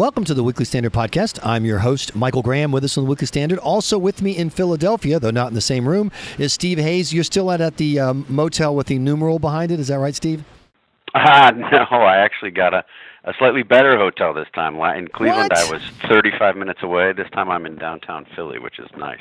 Welcome to the Weekly Standard Podcast. I'm your host, Michael Graham, with us on the Weekly Standard. Also with me in Philadelphia, though not in the same room, is Steve Hayes. You're still at, at the um, motel with the numeral behind it. Is that right, Steve? Uh, no, I actually got a, a slightly better hotel this time. In Cleveland, What? I was 35 minutes away. This time I'm in downtown Philly, which is nice.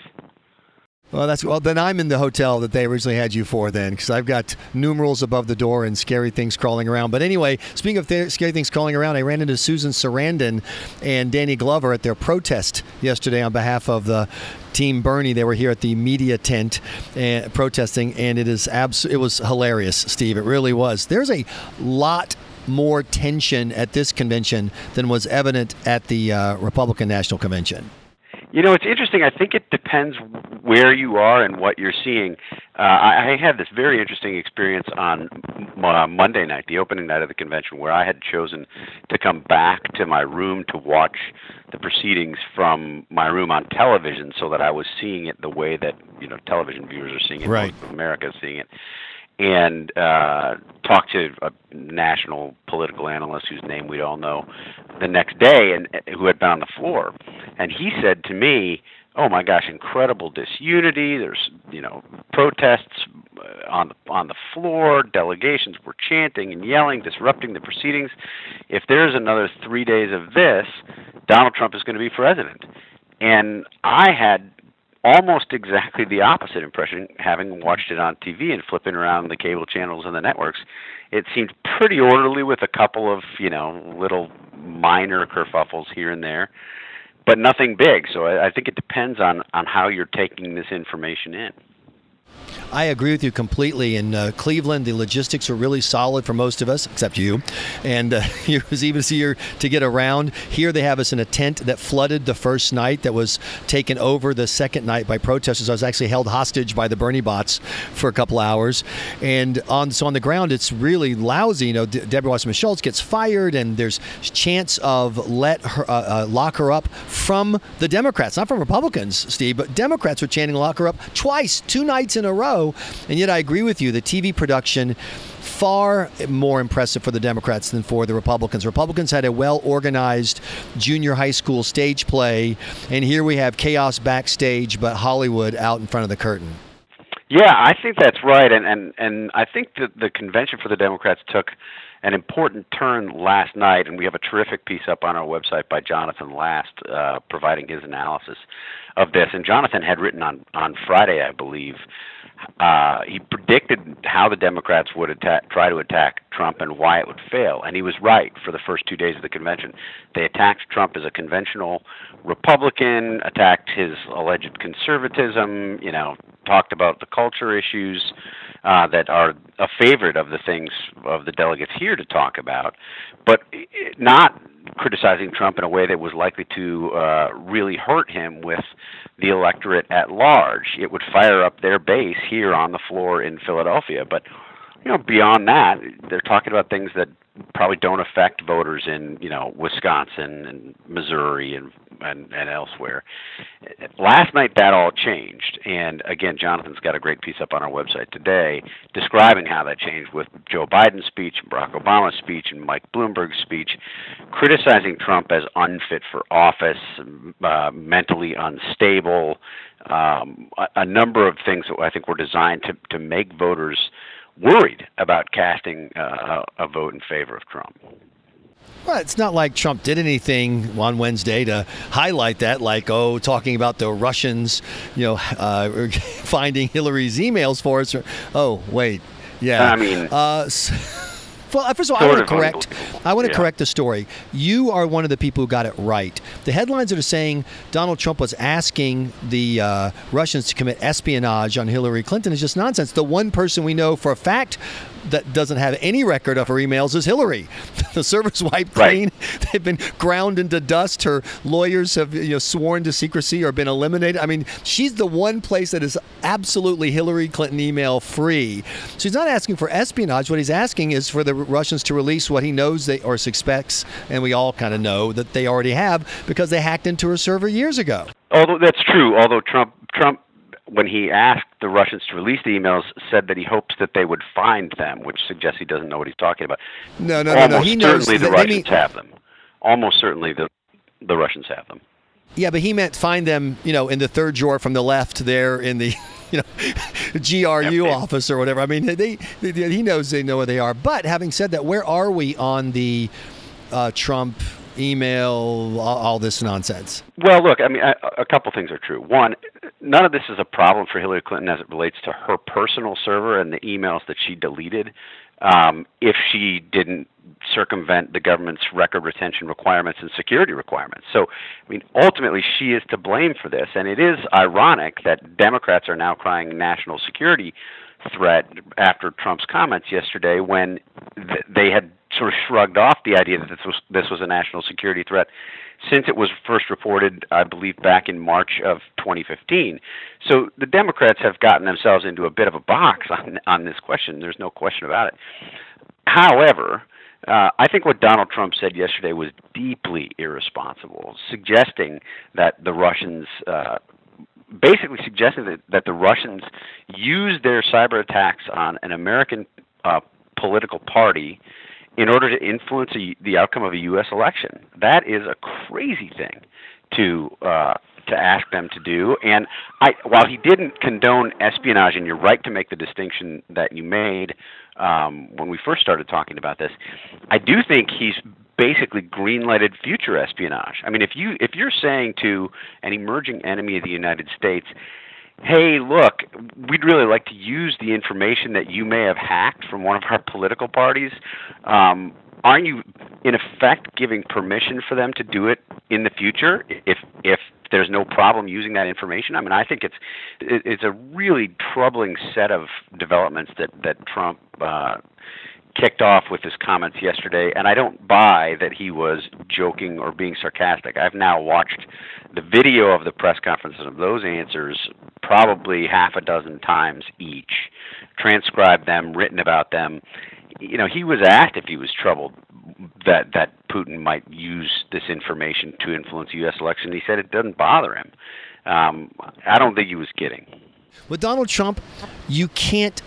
Well, that's well. Then I'm in the hotel that they originally had you for. Then, because I've got numerals above the door and scary things crawling around. But anyway, speaking of th- scary things crawling around, I ran into Susan Sarandon and Danny Glover at their protest yesterday on behalf of the Team Bernie. They were here at the media tent uh, protesting, and it is abs- It was hilarious, Steve. It really was. There's a lot more tension at this convention than was evident at the uh, Republican National Convention. You know, it's interesting. I think it depends where you are and what you're seeing. Uh, I, I had this very interesting experience on m- uh, Monday night, the opening night of the convention, where I had chosen to come back to my room to watch the proceedings from my room on television, so that I was seeing it the way that you know television viewers are seeing it, Right. America is seeing it and uh, talked to a national political analyst whose name we all know the next day, and who had been on the floor, and he said to me, "Oh my gosh, incredible disunity! There's you know protests uh, on the on the floor. Delegations were chanting and yelling, disrupting the proceedings. If there's another three days of this, Donald Trump is going to be president." And I had almost exactly the opposite impression having watched it on TV and flipping around the cable channels and the networks. It seemed pretty orderly with a couple of, you know, little minor kerfuffles here and there, but nothing big. So I, I think it depends on on how you're taking this information in. I agree with you completely. In uh, Cleveland, the logistics are really solid for most of us, except you. And uh, it was even easier to get around. Here, they have us in a tent that flooded the first night, that was taken over the second night by protesters. I was actually held hostage by the Bernie bots for a couple hours. And on so on the ground, it's really lousy. You know, De- Deborah Wasserman Schultz gets fired, and there's chance of let her uh, uh, lock her up from the Democrats, not from Republicans, Steve, but Democrats were chanting lock her up twice, two nights in a row. And yet, I agree with you. The TV production far more impressive for the Democrats than for the Republicans. Republicans had a well organized junior high school stage play, and here we have chaos backstage, but Hollywood out in front of the curtain. Yeah, I think that's right, and and and I think that the convention for the Democrats took an important turn last night, and we have a terrific piece up on our website by Jonathan Last, uh, providing his analysis of this. And Jonathan had written on on Friday, I believe, uh, he predicted how the Democrats would attack, try to attack Trump and why it would fail, and he was right for the first two days of the convention. They attacked Trump as a conventional Republican, attacked his alleged conservatism, you know, talked about the culture issues uh, that are a favorite of the things of the delegates here to talk about, but not criticizing Trump in a way that was likely to uh, really hurt him with the electorate at large. It would fire up their base here on the floor in Philadelphia, but you know, beyond that, they're talking about things that probably don't affect voters in, you know, Wisconsin and Missouri and and, and elsewhere. Last night that all changed, and again, Jonathan's got a great piece up on our website today describing how that changed with Joe Biden's speech, Barack Obama's speech, and Mike Bloomberg's speech, criticizing Trump as unfit for office, uh, mentally unstable, um, a, a number of things that I think were designed to to make voters worried about casting uh, a a vote in favor of Trump. Well, it's not like Trump did anything on Wednesday to highlight that, like, oh, talking about the Russians, you know, uh, finding Hillary's emails for us. Or, oh, wait. Yeah. I mean- uh, s- well, first of all, I want to correct. I want to Yeah. correct the story. You are one of the people who got it right. The headlines that are saying Donald Trump was asking the uh, Russians to commit espionage on Hillary Clinton is just nonsense. The one person we know for a fact that doesn't have any record of her emails is Hillary. the server's wiped Right. clean. They've been ground into dust. Her lawyers have you know sworn to secrecy or been eliminated. I mean, she's the one place that is absolutely Hillary Clinton email free. So he's not asking for espionage. What he's asking is for the Russians to release what he knows they or suspects, and we all kind of know that they already have because they hacked into her server years ago. Although that's true, although Trump Trump when he asked the Russians to release the emails said that he hopes that they would find them, which suggests he doesn't know what he's talking about. No, no, no, Almost no. He knows certainly the Russians mean- have them. Almost certainly the the Russians have them. Yeah, but he meant find them, you know, in the third drawer from the left there in the, you know, GRU office or whatever. I mean, they, they, he knows they know where they are. But having said that, where are we on the uh, Trump email, all, all, this nonsense? Well, look, I mean, I, a couple things are true. One, none of this is a problem for Hillary Clinton as it relates to her personal server and the emails that she deleted um, if she didn't circumvent the government's record retention requirements and security requirements. So, I mean, ultimately, she is to blame for this. And it is ironic that Democrats are now crying national security threat after Trump's comments yesterday when th- they had sort of shrugged off the idea that this was this was a national security threat since it was first reported, I believe, back in March of 2015. So the Democrats have gotten themselves into a bit of a box on on this question. There's no question about it. However, uh, I think what Donald Trump said yesterday was deeply irresponsible, suggesting that the Russians. Uh, basically suggesting that, that the Russians used their cyber attacks on an American uh, political party in order to influence a, the outcome of a U.S. election. That is a crazy thing to uh, to ask them to do. And I, while he didn't condone espionage, and you're right to make the distinction that you made um, when we first started talking about this, I do think he's basically green-lighted future espionage. I mean, if you if you're saying to an emerging enemy of the United States, hey, look, we'd really like to use the information that you may have hacked from one of our political parties. Um, aren't you, in effect, giving permission for them to do it in the future if if there's no problem using that information? I mean, I think it's it's a really troubling set of developments that that Trump. Uh, kicked off with his comments yesterday, and I don't buy that he was joking or being sarcastic. I've now watched the video of the press conferences of those answers probably half a dozen times each, transcribed them, written about them. You know, he was asked if he was troubled that that Putin might use this information to influence the U.S. election. He said it doesn't bother him. Um, I don't think he was kidding. With Donald Trump, you can't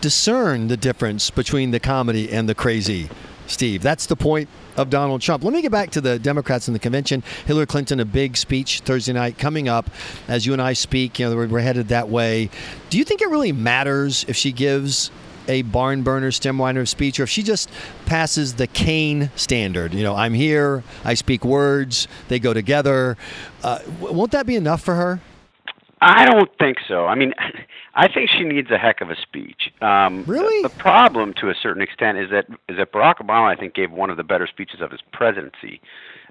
discern the difference between the comedy and the crazy, Steve. That's the point of Donald Trump. Let me get back to the Democrats in the convention. Hillary Clinton, a big speech Thursday night coming up as you and I speak. You know, we're headed that way. Do you think it really matters if she gives a barn burner, stem winder speech, or if she just passes the Kaine standard? You know, I'm here, I speak words, they go together. Uh, won't that be enough for her? I don't think so. I mean, I think she needs a heck of a speech. Um, really? The, the problem, to a certain extent, is that is that Barack Obama, I think, gave one of the better speeches of his presidency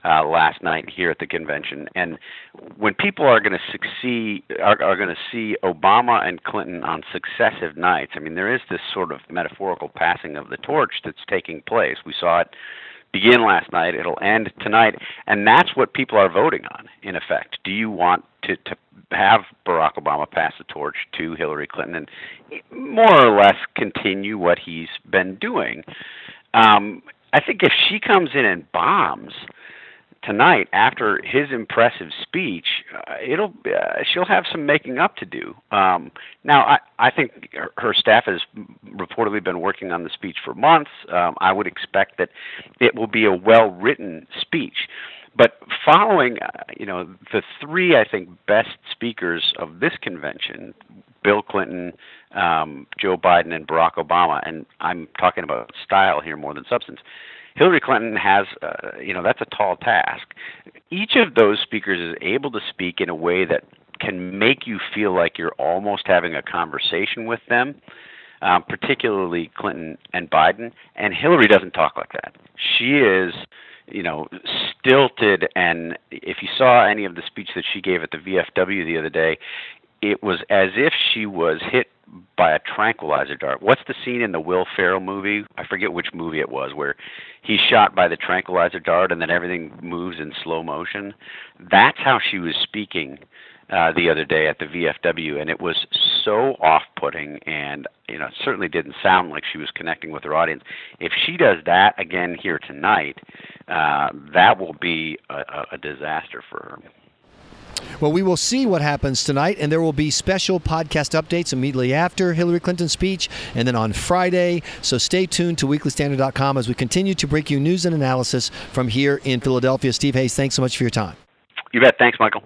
uh, last night here at the convention. And when people are going to succeed, are, are going to see Obama and Clinton on successive nights, I mean, there is this sort of metaphorical passing of the torch that's taking place. We saw it begin last night. It'll end tonight, and that's what people are voting on. In effect, do you want to to have Barack Obama pass the torch to Hillary Clinton and more or less continue what he's been doing? Um, I think if she comes in and bombs, tonight after his impressive speech, uh, it'll uh, she'll have some making up to do. Um, now, I I think her, her staff has reportedly been working on the speech for months. Um, I would expect that it will be a well written speech. But following, uh, you know, the three I think best speakers of this convention, Bill Clinton, um, Joe Biden, and Barack Obama, and I'm talking about style here more than substance Hillary Clinton has, uh, you know, that's a tall task. Each of those speakers is able to speak in a way that can make you feel like you're almost having a conversation with them, um, particularly Clinton and Biden. And Hillary doesn't talk like that. She is, you know, stilted. And if you saw any of the speech that she gave at the VFW the other day, it was as if she was hit by a tranquilizer dart. What's the scene in the Will Ferrell movie? I forget which movie it was where he's shot by the tranquilizer dart and then everything moves in slow motion. That's how she was speaking uh, the other day at the VFW, and it was so off-putting, and you know, certainly didn't sound like she was connecting with her audience. If she does that again here tonight, uh, that will be a, a disaster for her. Well, we will see what happens tonight, and there will be special podcast updates immediately after Hillary Clinton's speech and then on Friday. So stay tuned to weeklystandard.com as we continue to break you news and analysis from here in Philadelphia. Steve Hayes, thanks so much for your time. You bet. Thanks, Michael.